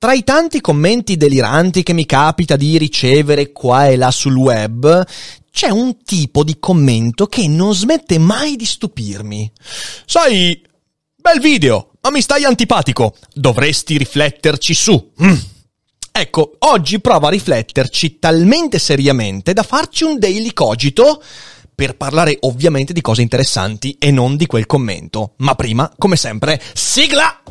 Tra i tanti commenti deliranti che mi capita di ricevere qua e là sul web, c'è un tipo di commento che non smette mai di stupirmi. Sai, bel video, ma mi stai antipatico. Dovresti rifletterci su. Mm. Ecco, oggi provo a rifletterci talmente seriamente da farci un daily cogito per parlare ovviamente di cose interessanti e non di quel commento. Ma prima, come sempre, sigla!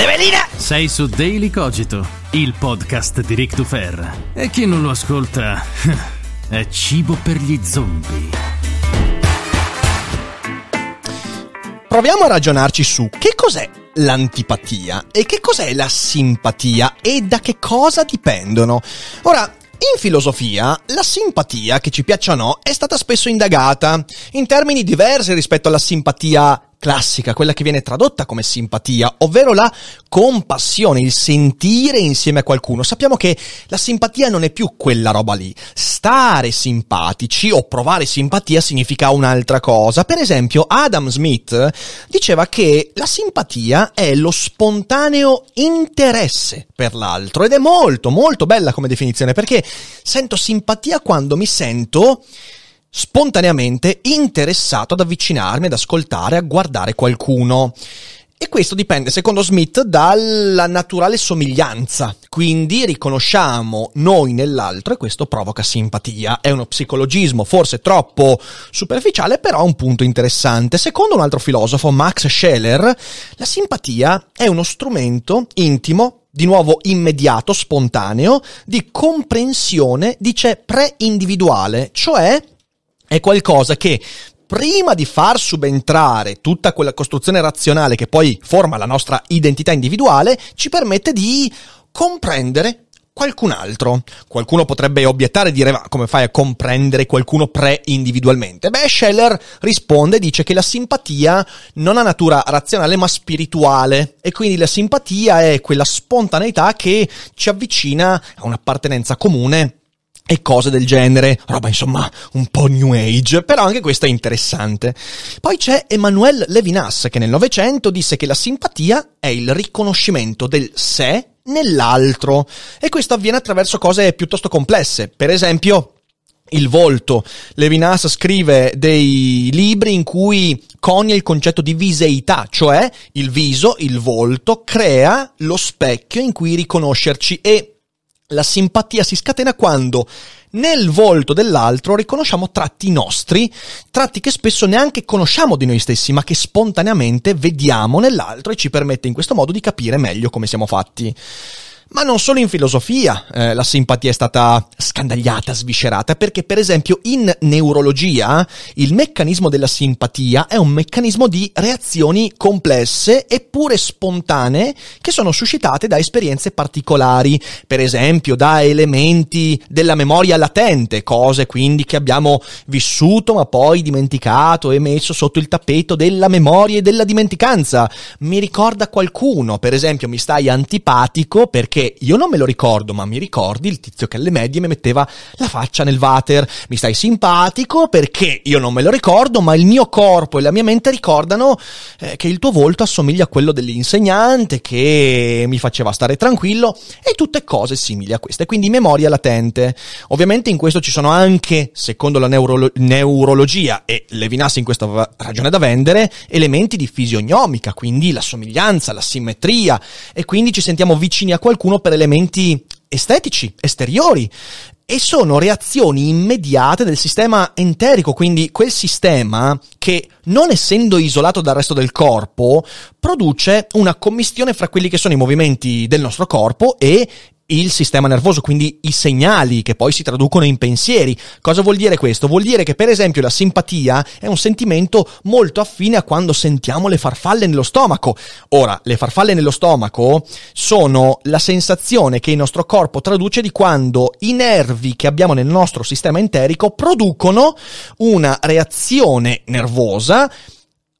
Levelina! Sei su Daily Cogito, il podcast di Rick Dufer. E chi non lo ascolta è cibo per gli zombie. Proviamo a ragionarci su che cos'è l'antipatia e che cos'è la simpatia e da che cosa dipendono. Ora, in filosofia, la simpatia, che ci piaccia o no, è stata spesso indagata in termini diversi rispetto alla simpatia classica, quella che viene tradotta come simpatia, ovvero la compassione, il sentire insieme a qualcuno. Sappiamo che la simpatia non è più quella roba lì. Stare simpatici o provare simpatia significa un'altra cosa. Per esempio, Adam Smith diceva che la simpatia è lo spontaneo interesse per l'altro ed è molto, molto bella come definizione perché sento simpatia quando mi sento spontaneamente interessato ad avvicinarmi, ad ascoltare, a guardare qualcuno. E questo dipende, secondo Smith, dalla naturale somiglianza. Quindi riconosciamo noi nell'altro e questo provoca simpatia. È uno psicologismo forse troppo superficiale, però un punto interessante. Secondo un altro filosofo, Max Scheller, la simpatia è uno strumento intimo di nuovo immediato, spontaneo, di comprensione, dice pre-individuale, cioè è qualcosa che prima di far subentrare tutta quella costruzione razionale che poi forma la nostra identità individuale, ci permette di comprendere qualcun altro. Qualcuno potrebbe obiettare e dire ma come fai a comprendere qualcuno pre-individualmente? Beh, Scheller risponde e dice che la simpatia non ha natura razionale ma spirituale e quindi la simpatia è quella spontaneità che ci avvicina a un'appartenenza comune e cose del genere, roba insomma un po' new age, però anche questo è interessante. Poi c'è Emmanuel Levinas che nel Novecento disse che la simpatia è il riconoscimento del sé nell'altro e questo avviene attraverso cose piuttosto complesse, per esempio il volto. Levinas scrive dei libri in cui conia il concetto di viseità, cioè il viso, il volto, crea lo specchio in cui riconoscerci e la simpatia si scatena quando nel volto dell'altro riconosciamo tratti nostri, tratti che spesso neanche conosciamo di noi stessi, ma che spontaneamente vediamo nell'altro e ci permette in questo modo di capire meglio come siamo fatti. Ma non solo in filosofia eh, la simpatia è stata scandagliata, sviscerata, perché per esempio in neurologia il meccanismo della simpatia è un meccanismo di reazioni complesse eppure spontanee che sono suscitate da esperienze particolari, per esempio da elementi della memoria latente, cose quindi che abbiamo vissuto ma poi dimenticato e messo sotto il tappeto della memoria e della dimenticanza. Mi ricorda qualcuno, per esempio mi stai antipatico perché perché io non me lo ricordo, ma mi ricordi il tizio che alle medie mi metteva la faccia nel water. Mi stai simpatico perché io non me lo ricordo, ma il mio corpo e la mia mente ricordano eh, che il tuo volto assomiglia a quello dell'insegnante che mi faceva stare tranquillo e tutte cose simili a queste. Quindi memoria latente. Ovviamente in questo ci sono anche, secondo la neurolo- neurologia e Levinas in questa ragione da vendere, elementi di fisionomica, quindi la somiglianza, la simmetria e quindi ci sentiamo vicini a qualcuno qualcuno per elementi estetici, esteriori, e sono reazioni immediate del sistema enterico, quindi quel sistema che, non essendo isolato dal resto del corpo, produce una commistione fra quelli che sono i movimenti del nostro corpo e il sistema nervoso, quindi i segnali che poi si traducono in pensieri. Cosa vuol dire questo? Vuol dire che per esempio la simpatia è un sentimento molto affine a quando sentiamo le farfalle nello stomaco. Ora, le farfalle nello stomaco sono la sensazione che il nostro corpo traduce di quando i nervi che abbiamo nel nostro sistema enterico producono una reazione nervosa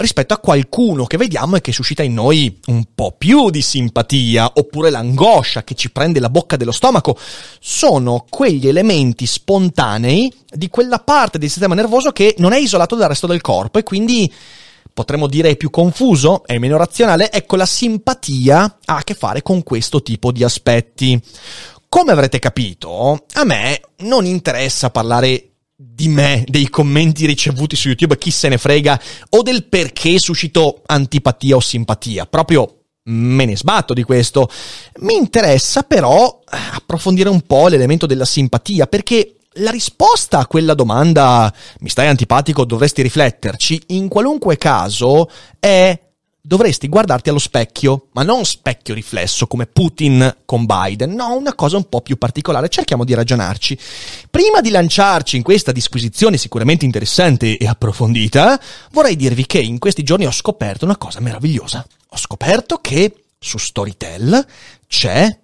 rispetto a qualcuno che vediamo e che suscita in noi un po' più di simpatia, oppure l'angoscia che ci prende la bocca dello stomaco, sono quegli elementi spontanei di quella parte del sistema nervoso che non è isolato dal resto del corpo e quindi potremmo dire è più confuso, è meno razionale, ecco la simpatia ha a che fare con questo tipo di aspetti. Come avrete capito, a me non interessa parlare di me, dei commenti ricevuti su YouTube, chi se ne frega, o del perché suscito antipatia o simpatia. Proprio me ne sbatto di questo. Mi interessa però approfondire un po' l'elemento della simpatia, perché la risposta a quella domanda, mi stai antipatico, dovresti rifletterci, in qualunque caso è dovresti guardarti allo specchio, ma non specchio riflesso come Putin con Biden, no, una cosa un po' più particolare, cerchiamo di ragionarci. Prima di lanciarci in questa disquisizione sicuramente interessante e approfondita, vorrei dirvi che in questi giorni ho scoperto una cosa meravigliosa. Ho scoperto che su Storytel c'è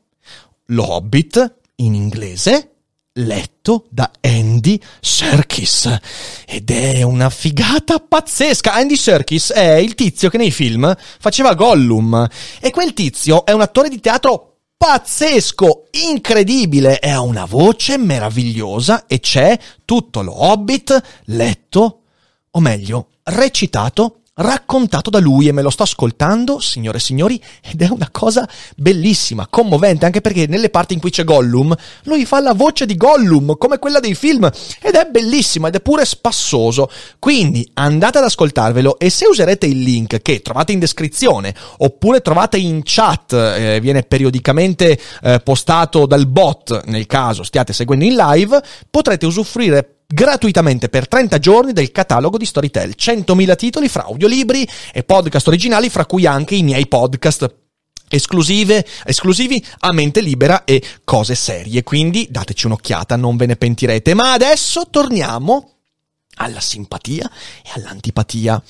lo Hobbit in inglese letto da Andy Serkis. Ed è una figata pazzesca. Andy Serkis è il tizio che nei film faceva Gollum. E quel tizio è un attore di teatro pazzesco, incredibile, e ha una voce meravigliosa e c'è tutto lo Hobbit letto, o meglio, recitato raccontato da lui e me lo sto ascoltando, signore e signori, ed è una cosa bellissima, commovente, anche perché nelle parti in cui c'è Gollum, lui fa la voce di Gollum, come quella dei film, ed è bellissima ed è pure spassoso. Quindi andate ad ascoltarvelo e se userete il link che trovate in descrizione, oppure trovate in chat, eh, viene periodicamente eh, postato dal bot, nel caso stiate seguendo in live, potrete usufruire gratuitamente per 30 giorni del catalogo di Storytel, 100.000 titoli fra audiolibri e podcast originali, fra cui anche i miei podcast esclusive, esclusivi a mente libera e cose serie. Quindi dateci un'occhiata, non ve ne pentirete. Ma adesso torniamo alla simpatia e all'antipatia.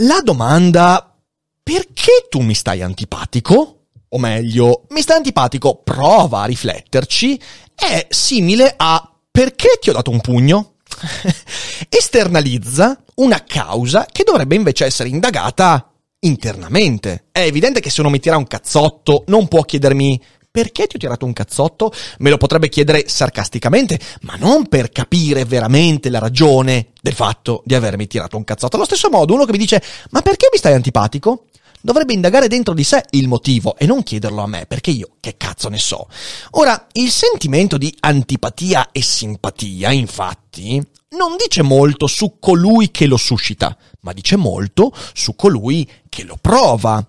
La domanda perché tu mi stai antipatico? O meglio, mi stai antipatico, prova a rifletterci, è simile a perché ti ho dato un pugno? Esternalizza una causa che dovrebbe invece essere indagata internamente. È evidente che se uno mi tira un cazzotto non può chiedermi perché ti ho tirato un cazzotto? Me lo potrebbe chiedere sarcasticamente, ma non per capire veramente la ragione del fatto di avermi tirato un cazzotto. Allo stesso modo, uno che mi dice, ma perché mi stai antipatico? Dovrebbe indagare dentro di sé il motivo e non chiederlo a me, perché io che cazzo ne so. Ora, il sentimento di antipatia e simpatia, infatti, non dice molto su colui che lo suscita, ma dice molto su colui che lo prova.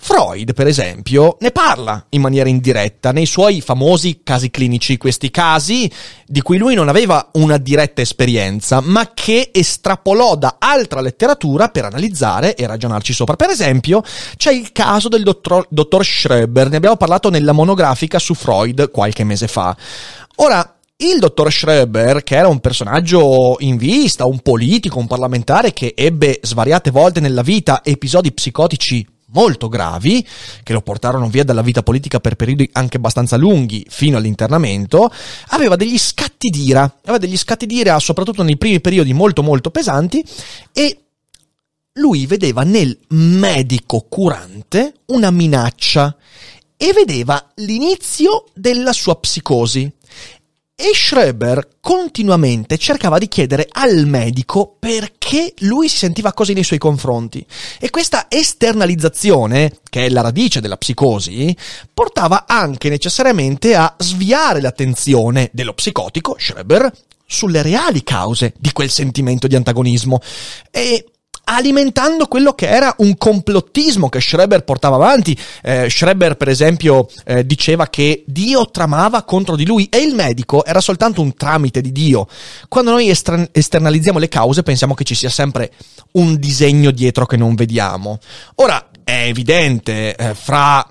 Freud, per esempio, ne parla in maniera indiretta nei suoi famosi casi clinici, questi casi di cui lui non aveva una diretta esperienza, ma che estrapolò da altra letteratura per analizzare e ragionarci sopra. Per esempio, c'è il caso del dottor, dottor Schreber, ne abbiamo parlato nella monografica su Freud qualche mese fa. Ora, il dottor Schreber, che era un personaggio in vista, un politico, un parlamentare che ebbe svariate volte nella vita episodi psicotici molto gravi, che lo portarono via dalla vita politica per periodi anche abbastanza lunghi fino all'internamento, aveva degli scatti d'ira, aveva degli scatti d'ira soprattutto nei primi periodi molto molto pesanti e lui vedeva nel medico curante una minaccia e vedeva l'inizio della sua psicosi. E Schreber continuamente cercava di chiedere al medico perché lui si sentiva così nei suoi confronti. E questa esternalizzazione, che è la radice della psicosi, portava anche necessariamente a sviare l'attenzione dello psicotico, Schreber, sulle reali cause di quel sentimento di antagonismo. E alimentando quello che era un complottismo che Schreber portava avanti. Eh, Schreber, per esempio, eh, diceva che Dio tramava contro di lui e il medico era soltanto un tramite di Dio. Quando noi estra- esternalizziamo le cause pensiamo che ci sia sempre un disegno dietro che non vediamo. Ora, è evidente, eh, fra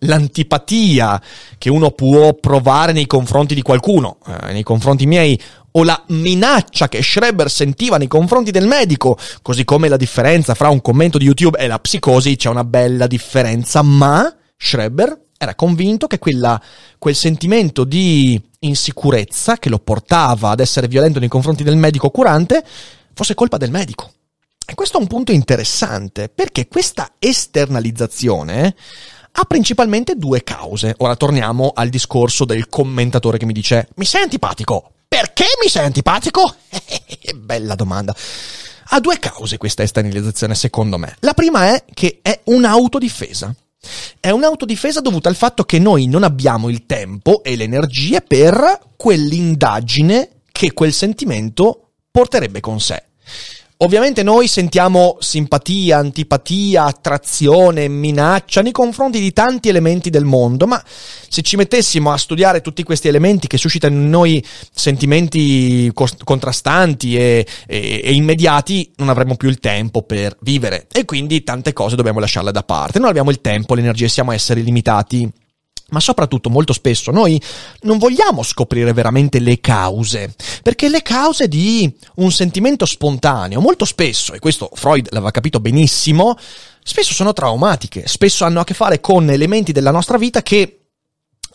l'antipatia che uno può provare nei confronti di qualcuno, eh, nei confronti miei, o la minaccia che Schreber sentiva nei confronti del medico, così come la differenza fra un commento di YouTube e la psicosi, c'è una bella differenza, ma Schreber era convinto che quella, quel sentimento di insicurezza che lo portava ad essere violento nei confronti del medico curante fosse colpa del medico. E questo è un punto interessante, perché questa esternalizzazione ha principalmente due cause. Ora torniamo al discorso del commentatore che mi dice mi sei antipatico? Perché mi sei antipatico? Bella domanda. Ha due cause questa esternalizzazione, secondo me. La prima è che è un'autodifesa. È un'autodifesa dovuta al fatto che noi non abbiamo il tempo e le energie per quell'indagine che quel sentimento porterebbe con sé. Ovviamente noi sentiamo simpatia, antipatia, attrazione, minaccia nei confronti di tanti elementi del mondo, ma se ci mettessimo a studiare tutti questi elementi che suscitano in noi sentimenti contrastanti e, e, e immediati, non avremmo più il tempo per vivere e quindi tante cose dobbiamo lasciarle da parte. Non abbiamo il tempo, l'energia, siamo esseri limitati. Ma soprattutto molto spesso noi non vogliamo scoprire veramente le cause, perché le cause di un sentimento spontaneo, molto spesso, e questo Freud l'aveva capito benissimo, spesso sono traumatiche, spesso hanno a che fare con elementi della nostra vita che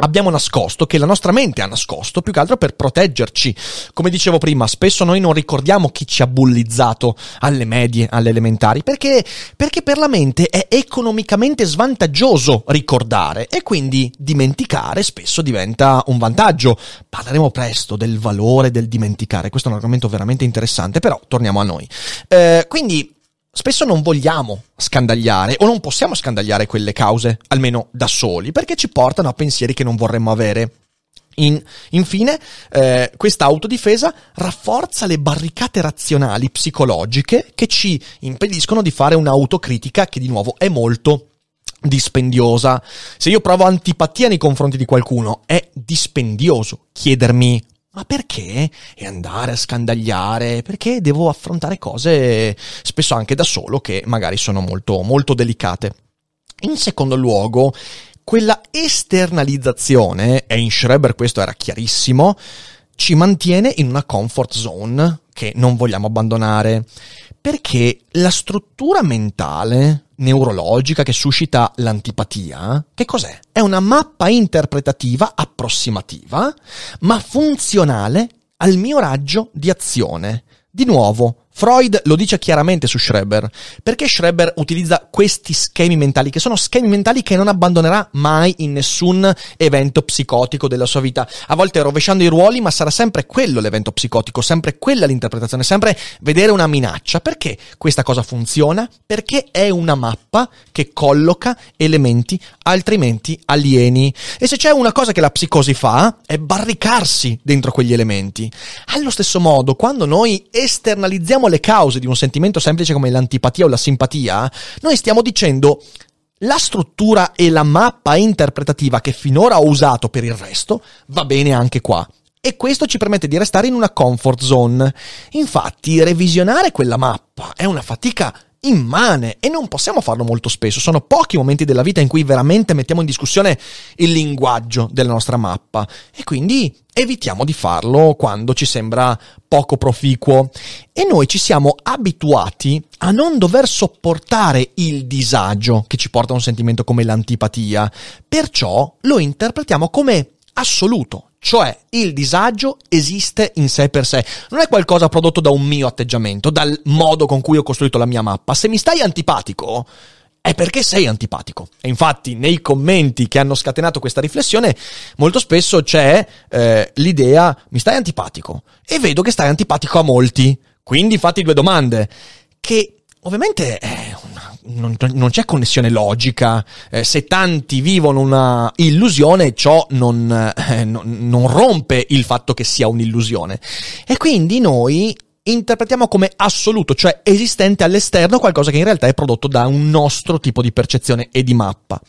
abbiamo nascosto, che la nostra mente ha nascosto, più che altro per proteggerci. Come dicevo prima, spesso noi non ricordiamo chi ci ha bullizzato alle medie, alle elementari, perché, perché per la mente è economicamente svantaggioso ricordare e quindi dimenticare spesso diventa un vantaggio. Parleremo presto del valore del dimenticare, questo è un argomento veramente interessante, però torniamo a noi. Eh, quindi spesso non vogliamo scandagliare o non possiamo scandagliare quelle cause, almeno da soli, perché ci portano a pensieri che non vorremmo avere. In, infine, eh, questa autodifesa rafforza le barricate razionali psicologiche che ci impediscono di fare un'autocritica che di nuovo è molto dispendiosa. Se io provo antipatia nei confronti di qualcuno, è dispendioso chiedermi ma perché? E andare a scandagliare? Perché devo affrontare cose spesso anche da solo che magari sono molto, molto delicate. In secondo luogo, quella esternalizzazione, e in Schreber questo era chiarissimo, ci mantiene in una comfort zone che non vogliamo abbandonare. Perché la struttura mentale neurologica che suscita l'antipatia, che cos'è? È una mappa interpretativa approssimativa, ma funzionale al mio raggio di azione. Di nuovo, Freud lo dice chiaramente su Schreber, perché Schreber utilizza questi schemi mentali, che sono schemi mentali che non abbandonerà mai in nessun evento psicotico della sua vita. A volte rovesciando i ruoli, ma sarà sempre quello l'evento psicotico, sempre quella l'interpretazione, sempre vedere una minaccia. Perché questa cosa funziona? Perché è una mappa che colloca elementi altrimenti alieni. E se c'è una cosa che la psicosi fa, è barricarsi dentro quegli elementi. Allo stesso modo, quando noi esternalizziamo le cause di un sentimento semplice come l'antipatia o la simpatia, noi stiamo dicendo la struttura e la mappa interpretativa che finora ho usato per il resto va bene anche qua. E questo ci permette di restare in una comfort zone. Infatti, revisionare quella mappa è una fatica immane e non possiamo farlo molto spesso. Sono pochi momenti della vita in cui veramente mettiamo in discussione il linguaggio della nostra mappa e quindi evitiamo di farlo quando ci sembra poco proficuo. E noi ci siamo abituati a non dover sopportare il disagio che ci porta a un sentimento come l'antipatia, perciò lo interpretiamo come assoluto, cioè il disagio esiste in sé per sé, non è qualcosa prodotto da un mio atteggiamento, dal modo con cui ho costruito la mia mappa. Se mi stai antipatico, è perché sei antipatico. E infatti nei commenti che hanno scatenato questa riflessione molto spesso c'è eh, l'idea mi stai antipatico e vedo che stai antipatico a molti. Quindi fatti due domande che ovviamente eh, non, non, c'è connessione logica. Eh, se tanti vivono una illusione, ciò non, eh, non, non rompe il fatto che sia un'illusione. E quindi noi interpretiamo come assoluto, cioè esistente all'esterno, qualcosa che in realtà è prodotto da un nostro tipo di percezione e di mappa.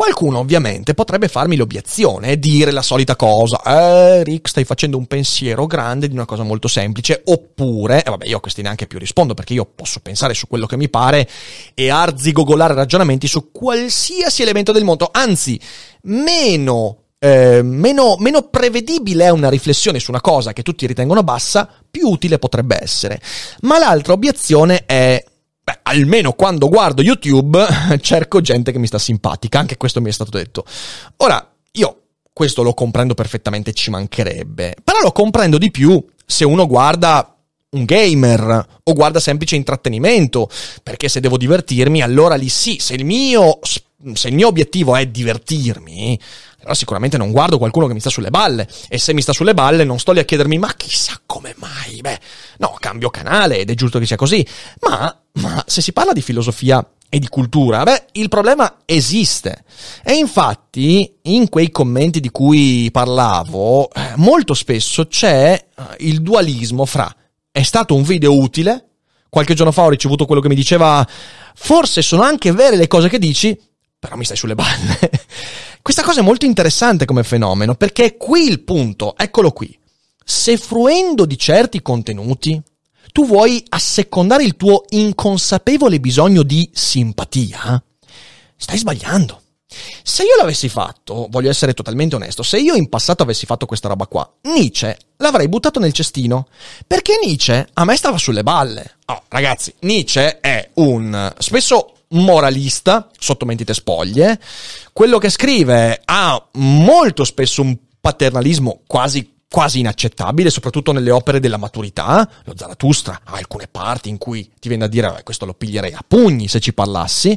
Qualcuno ovviamente potrebbe farmi l'obiezione e dire la solita cosa, eh Rick stai facendo un pensiero grande di una cosa molto semplice, oppure, e eh, vabbè io a questi neanche più rispondo perché io posso pensare su quello che mi pare e arzigogolare ragionamenti su qualsiasi elemento del mondo, anzi meno eh, meno, meno, prevedibile è una riflessione su una cosa che tutti ritengono bassa, più utile potrebbe essere. Ma l'altra obiezione è Beh, almeno quando guardo YouTube cerco gente che mi sta simpatica, anche questo mi è stato detto. Ora, io questo lo comprendo perfettamente, ci mancherebbe, però lo comprendo di più se uno guarda un gamer o guarda semplice intrattenimento, perché se devo divertirmi, allora lì sì, se il mio, se il mio obiettivo è divertirmi, allora sicuramente non guardo qualcuno che mi sta sulle balle. E se mi sta sulle balle non sto lì a chiedermi ma chissà come mai. Beh, no, cambio canale ed è giusto che sia così. Ma, ma se si parla di filosofia e di cultura, beh, il problema esiste. E infatti, in quei commenti di cui parlavo, eh, molto spesso c'è eh, il dualismo fra è stato un video utile, qualche giorno fa ho ricevuto quello che mi diceva forse sono anche vere le cose che dici, però mi stai sulle balle. Questa cosa è molto interessante come fenomeno perché è qui il punto, eccolo qui. Se fruendo di certi contenuti tu vuoi assecondare il tuo inconsapevole bisogno di simpatia, stai sbagliando. Se io l'avessi fatto, voglio essere totalmente onesto, se io in passato avessi fatto questa roba qua, Nietzsche l'avrei buttato nel cestino, perché Nietzsche a me stava sulle balle. Oh, ragazzi, Nietzsche è un spesso moralista, sotto mentite spoglie. Quello che scrive ha molto spesso un paternalismo quasi quasi inaccettabile, soprattutto nelle opere della maturità. Lo Zarathustra ha alcune parti in cui ti viene a dire questo lo piglierei a pugni se ci parlassi.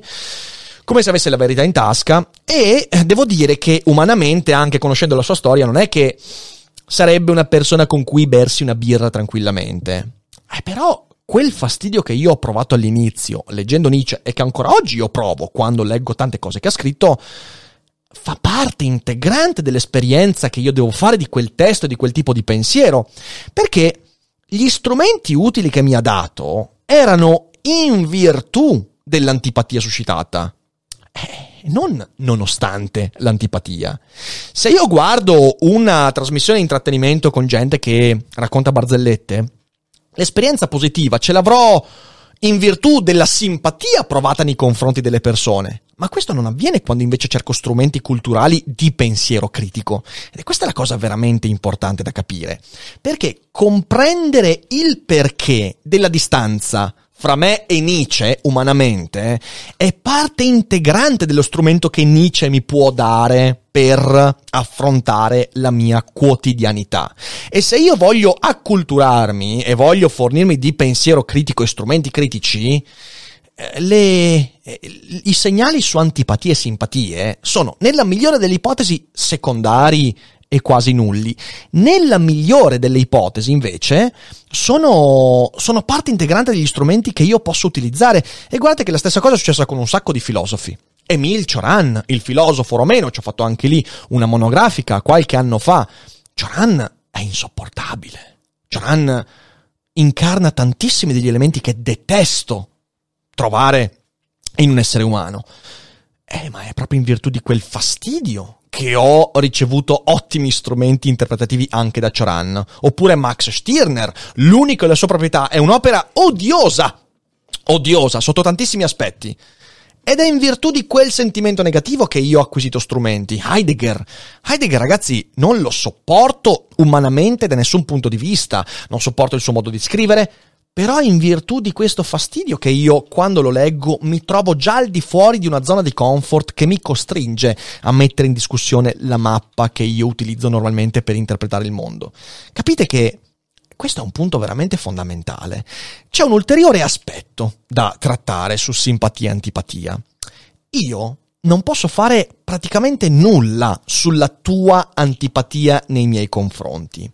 Come se avesse la verità in tasca e devo dire che umanamente, anche conoscendo la sua storia, non è che sarebbe una persona con cui bersi una birra tranquillamente. Eh, però quel fastidio che io ho provato all'inizio leggendo Nietzsche e che ancora oggi io provo quando leggo tante cose che ha scritto, fa parte integrante dell'esperienza che io devo fare di quel testo, di quel tipo di pensiero, perché gli strumenti utili che mi ha dato erano in virtù dell'antipatia suscitata. Eh, non nonostante l'antipatia. Se io guardo una trasmissione di intrattenimento con gente che racconta barzellette, l'esperienza positiva ce l'avrò in virtù della simpatia provata nei confronti delle persone. Ma questo non avviene quando invece cerco strumenti culturali di pensiero critico. Ed è questa la cosa veramente importante da capire. Perché comprendere il perché della distanza fra me e Nietzsche, umanamente, è parte integrante dello strumento che Nietzsche mi può dare per affrontare la mia quotidianità. E se io voglio acculturarmi e voglio fornirmi di pensiero critico e strumenti critici, eh, le, eh, i segnali su antipatie e simpatie sono, nella migliore delle ipotesi, secondari e quasi nulli. Nella migliore delle ipotesi, invece, sono, sono parte integrante degli strumenti che io posso utilizzare. E guardate che la stessa cosa è successa con un sacco di filosofi. Emil Cioran, il filosofo romeno, ci ho fatto anche lì una monografica qualche anno fa. Cioran è insopportabile. Cioran incarna tantissimi degli elementi che detesto trovare in un essere umano. Eh, ma è proprio in virtù di quel fastidio che ho ricevuto ottimi strumenti interpretativi anche da Choran. Oppure Max Stirner, l'unico della sua proprietà, è un'opera odiosa, odiosa sotto tantissimi aspetti. Ed è in virtù di quel sentimento negativo che io ho acquisito strumenti. Heidegger. Heidegger, ragazzi, non lo sopporto umanamente da nessun punto di vista. Non sopporto il suo modo di scrivere, però in virtù di questo fastidio che io quando lo leggo mi trovo già al di fuori di una zona di comfort che mi costringe a mettere in discussione la mappa che io utilizzo normalmente per interpretare il mondo. Capite che questo è un punto veramente fondamentale. C'è un ulteriore aspetto da trattare su simpatia e antipatia. Io non posso fare praticamente nulla sulla tua antipatia nei miei confronti.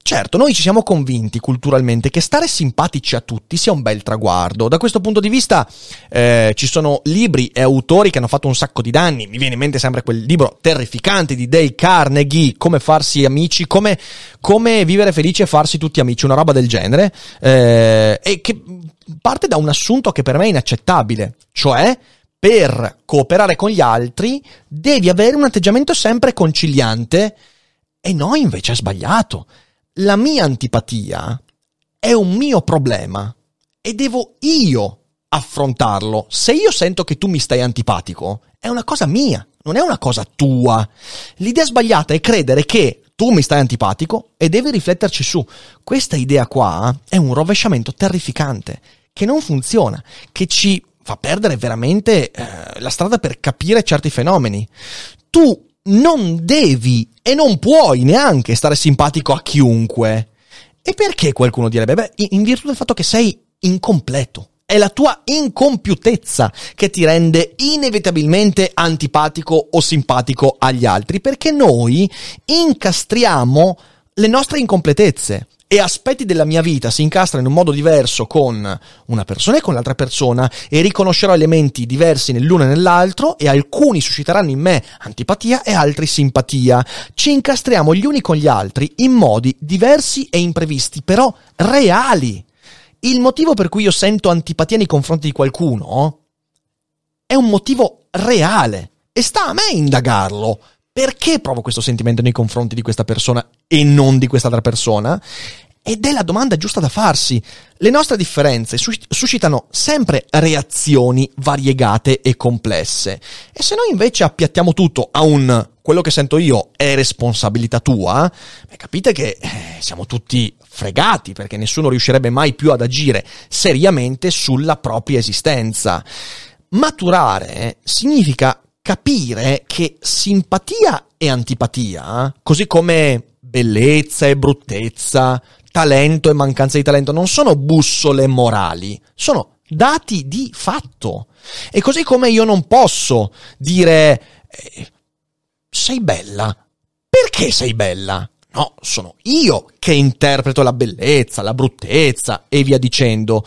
Certo, noi ci siamo convinti culturalmente che stare simpatici a tutti sia un bel traguardo. Da questo punto di vista eh, ci sono libri e autori che hanno fatto un sacco di danni. Mi viene in mente sempre quel libro terrificante di Dale Carnegie, Come farsi amici, come, come vivere felici e farsi tutti amici, una roba del genere, eh, e che parte da un assunto che per me è inaccettabile, cioè per cooperare con gli altri devi avere un atteggiamento sempre conciliante e no, invece è sbagliato. La mia antipatia è un mio problema e devo io affrontarlo. Se io sento che tu mi stai antipatico, è una cosa mia, non è una cosa tua. L'idea sbagliata è credere che tu mi stai antipatico e devi rifletterci su. Questa idea qua è un rovesciamento terrificante, che non funziona, che ci fa perdere veramente eh, la strada per capire certi fenomeni. Tu non devi e non puoi neanche stare simpatico a chiunque. E perché qualcuno direbbe, beh, in virtù del fatto che sei incompleto. È la tua incompiutezza che ti rende inevitabilmente antipatico o simpatico agli altri, perché noi incastriamo le nostre incompletezze e aspetti della mia vita si incastrano in un modo diverso con una persona e con l'altra persona e riconoscerò elementi diversi nell'uno e nell'altro e alcuni susciteranno in me antipatia e altri simpatia. Ci incastriamo gli uni con gli altri in modi diversi e imprevisti, però reali. Il motivo per cui io sento antipatia nei confronti di qualcuno è un motivo reale e sta a me indagarlo perché provo questo sentimento nei confronti di questa persona e non di quest'altra persona? Ed è la domanda giusta da farsi. Le nostre differenze suscitano sempre reazioni variegate e complesse. E se noi invece appiattiamo tutto a un quello che sento io è responsabilità tua, beh, capite che eh, siamo tutti fregati perché nessuno riuscirebbe mai più ad agire seriamente sulla propria esistenza. Maturare significa capire che simpatia e antipatia, così come bellezza e bruttezza, talento e mancanza di talento, non sono bussole morali, sono dati di fatto. E così come io non posso dire eh, sei bella. Perché sei bella? No, sono io che interpreto la bellezza, la bruttezza e via dicendo.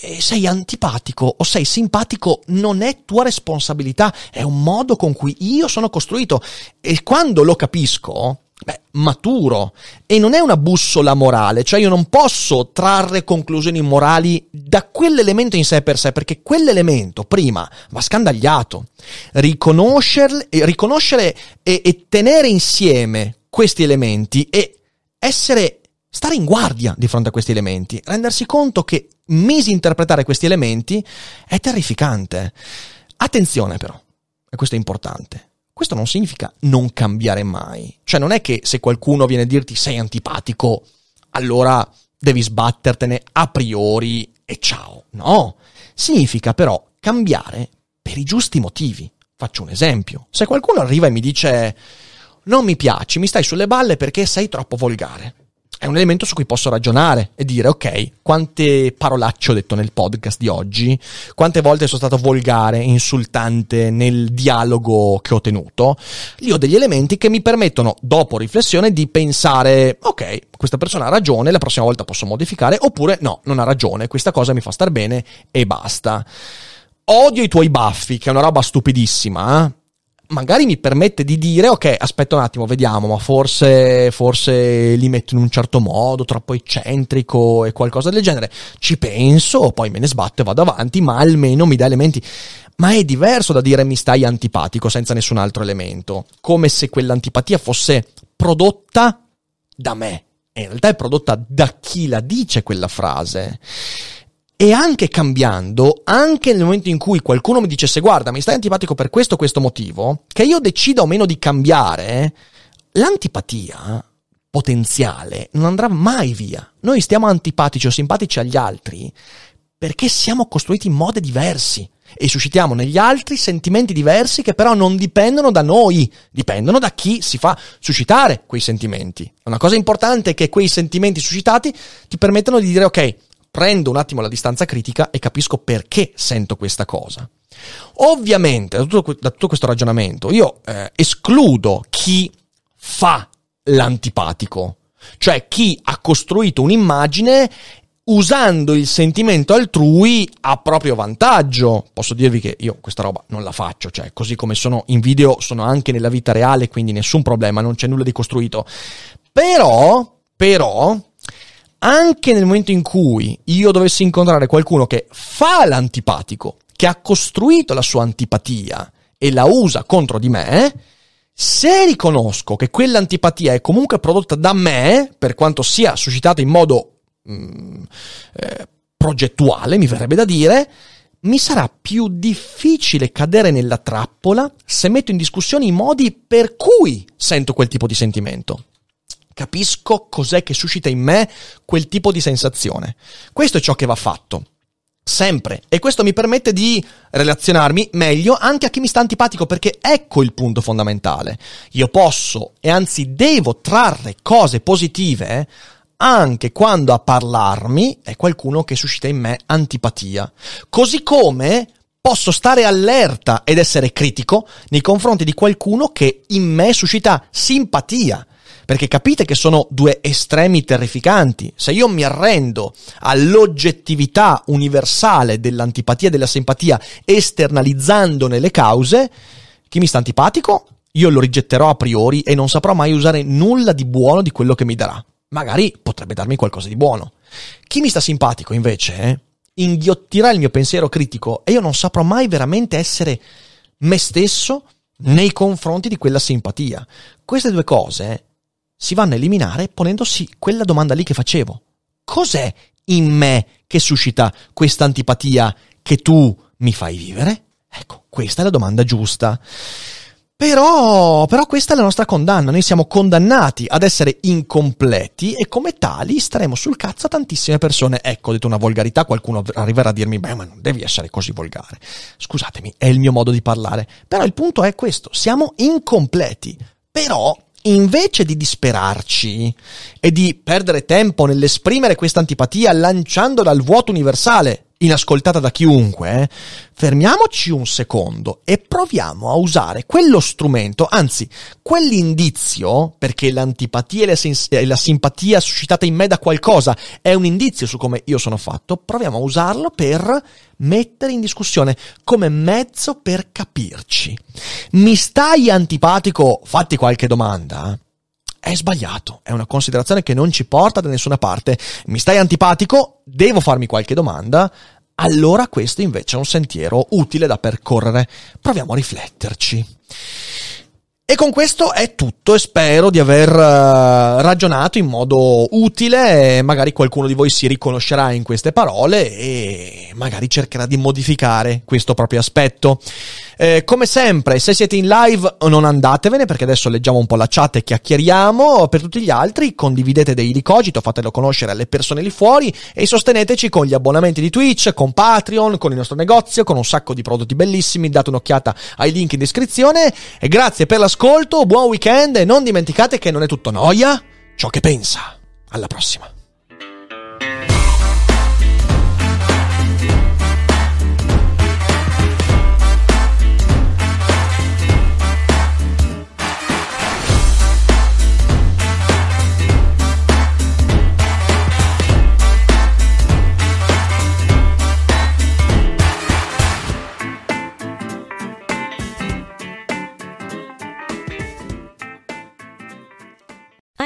E sei antipatico o sei simpatico non è tua responsabilità, è un modo con cui io sono costruito. E quando lo capisco, beh, maturo. E non è una bussola morale, cioè io non posso trarre conclusioni morali da quell'elemento in sé per sé, perché quell'elemento prima va scandagliato. Riconoscerle, riconoscere e, e tenere insieme questi elementi e essere, stare in guardia di fronte a questi elementi, rendersi conto che misinterpretare questi elementi è terrificante. Attenzione però, e questo è importante. Questo non significa non cambiare mai. Cioè non è che se qualcuno viene a dirti sei antipatico, allora devi sbattertene a priori e ciao. No. Significa però cambiare per i giusti motivi. Faccio un esempio. Se qualcuno arriva e mi dice non mi piaci, mi stai sulle balle perché sei troppo volgare. È un elemento su cui posso ragionare e dire, ok, quante parolacce ho detto nel podcast di oggi, quante volte sono stato volgare, insultante nel dialogo che ho tenuto. Lì ho degli elementi che mi permettono, dopo riflessione, di pensare, ok, questa persona ha ragione, la prossima volta posso modificare, oppure no, non ha ragione, questa cosa mi fa star bene e basta. Odio i tuoi baffi, che è una roba stupidissima, eh? Magari mi permette di dire, ok, aspetta un attimo, vediamo, ma forse, forse li metto in un certo modo, troppo eccentrico e qualcosa del genere. Ci penso, poi me ne sbatto e vado avanti, ma almeno mi dà elementi. Ma è diverso da dire mi stai antipatico senza nessun altro elemento, come se quell'antipatia fosse prodotta da me. In realtà è prodotta da chi la dice quella frase. E anche cambiando, anche nel momento in cui qualcuno mi dicesse guarda, mi stai antipatico per questo o questo motivo, che io decida o meno di cambiare, l'antipatia potenziale non andrà mai via. Noi stiamo antipatici o simpatici agli altri perché siamo costruiti in modi diversi e suscitiamo negli altri sentimenti diversi che però non dipendono da noi, dipendono da chi si fa suscitare quei sentimenti. Una cosa importante è che quei sentimenti suscitati ti permettono di dire ok, prendo un attimo la distanza critica e capisco perché sento questa cosa. Ovviamente, da tutto, da tutto questo ragionamento, io eh, escludo chi fa l'antipatico, cioè chi ha costruito un'immagine usando il sentimento altrui a proprio vantaggio. Posso dirvi che io questa roba non la faccio, cioè così come sono in video, sono anche nella vita reale, quindi nessun problema, non c'è nulla di costruito. Però, però, anche nel momento in cui io dovessi incontrare qualcuno che fa l'antipatico, che ha costruito la sua antipatia e la usa contro di me, se riconosco che quell'antipatia è comunque prodotta da me, per quanto sia suscitata in modo mm, eh, progettuale, mi verrebbe da dire, mi sarà più difficile cadere nella trappola se metto in discussione i modi per cui sento quel tipo di sentimento. Capisco cos'è che suscita in me quel tipo di sensazione. Questo è ciò che va fatto sempre. E questo mi permette di relazionarmi meglio anche a chi mi sta antipatico, perché ecco il punto fondamentale. Io posso e anzi devo trarre cose positive anche quando a parlarmi è qualcuno che suscita in me antipatia. Così come posso stare allerta ed essere critico nei confronti di qualcuno che in me suscita simpatia perché capite che sono due estremi terrificanti. Se io mi arrendo all'oggettività universale dell'antipatia e della simpatia esternalizzandone le cause, chi mi sta antipatico io lo rigetterò a priori e non saprò mai usare nulla di buono di quello che mi darà. Magari potrebbe darmi qualcosa di buono. Chi mi sta simpatico invece eh, inghiottirà il mio pensiero critico e io non saprò mai veramente essere me stesso nei confronti di quella simpatia. Queste due cose si vanno a eliminare ponendosi quella domanda lì che facevo. Cos'è in me che suscita questa antipatia che tu mi fai vivere? Ecco, questa è la domanda giusta. Però, però questa è la nostra condanna, noi siamo condannati ad essere incompleti e come tali staremo sul cazzo a tantissime persone. Ecco, ho detto una volgarità, qualcuno arriverà a dirmi, beh, ma non devi essere così volgare. Scusatemi, è il mio modo di parlare. Però il punto è questo, siamo incompleti. Però invece di disperarci e di perdere tempo nell'esprimere questa antipatia lanciandola al vuoto universale, inascoltata da chiunque, eh, fermiamoci un secondo e proviamo a usare quello strumento, anzi, quell'indizio, perché l'antipatia e la, sens- e la simpatia suscitata in me da qualcosa è un indizio su come io sono fatto, proviamo a usarlo per mettere in discussione come mezzo per capirci. Mi stai antipatico? Fatti qualche domanda è sbagliato, è una considerazione che non ci porta da nessuna parte. Mi stai antipatico? Devo farmi qualche domanda? Allora questo invece è un sentiero utile da percorrere. Proviamo a rifletterci. E con questo è tutto e spero di aver uh, ragionato in modo utile, magari qualcuno di voi si riconoscerà in queste parole e magari cercherà di modificare questo proprio aspetto. Eh, come sempre, se siete in live non andatevene perché adesso leggiamo un po' la chat e chiacchieriamo. Per tutti gli altri condividete Daily Cogito, fatelo conoscere alle persone lì fuori e sosteneteci con gli abbonamenti di Twitch, con Patreon, con il nostro negozio, con un sacco di prodotti bellissimi. Date un'occhiata ai link in descrizione e grazie per l'ascolto, buon weekend e non dimenticate che non è tutto noia ciò che pensa. Alla prossima.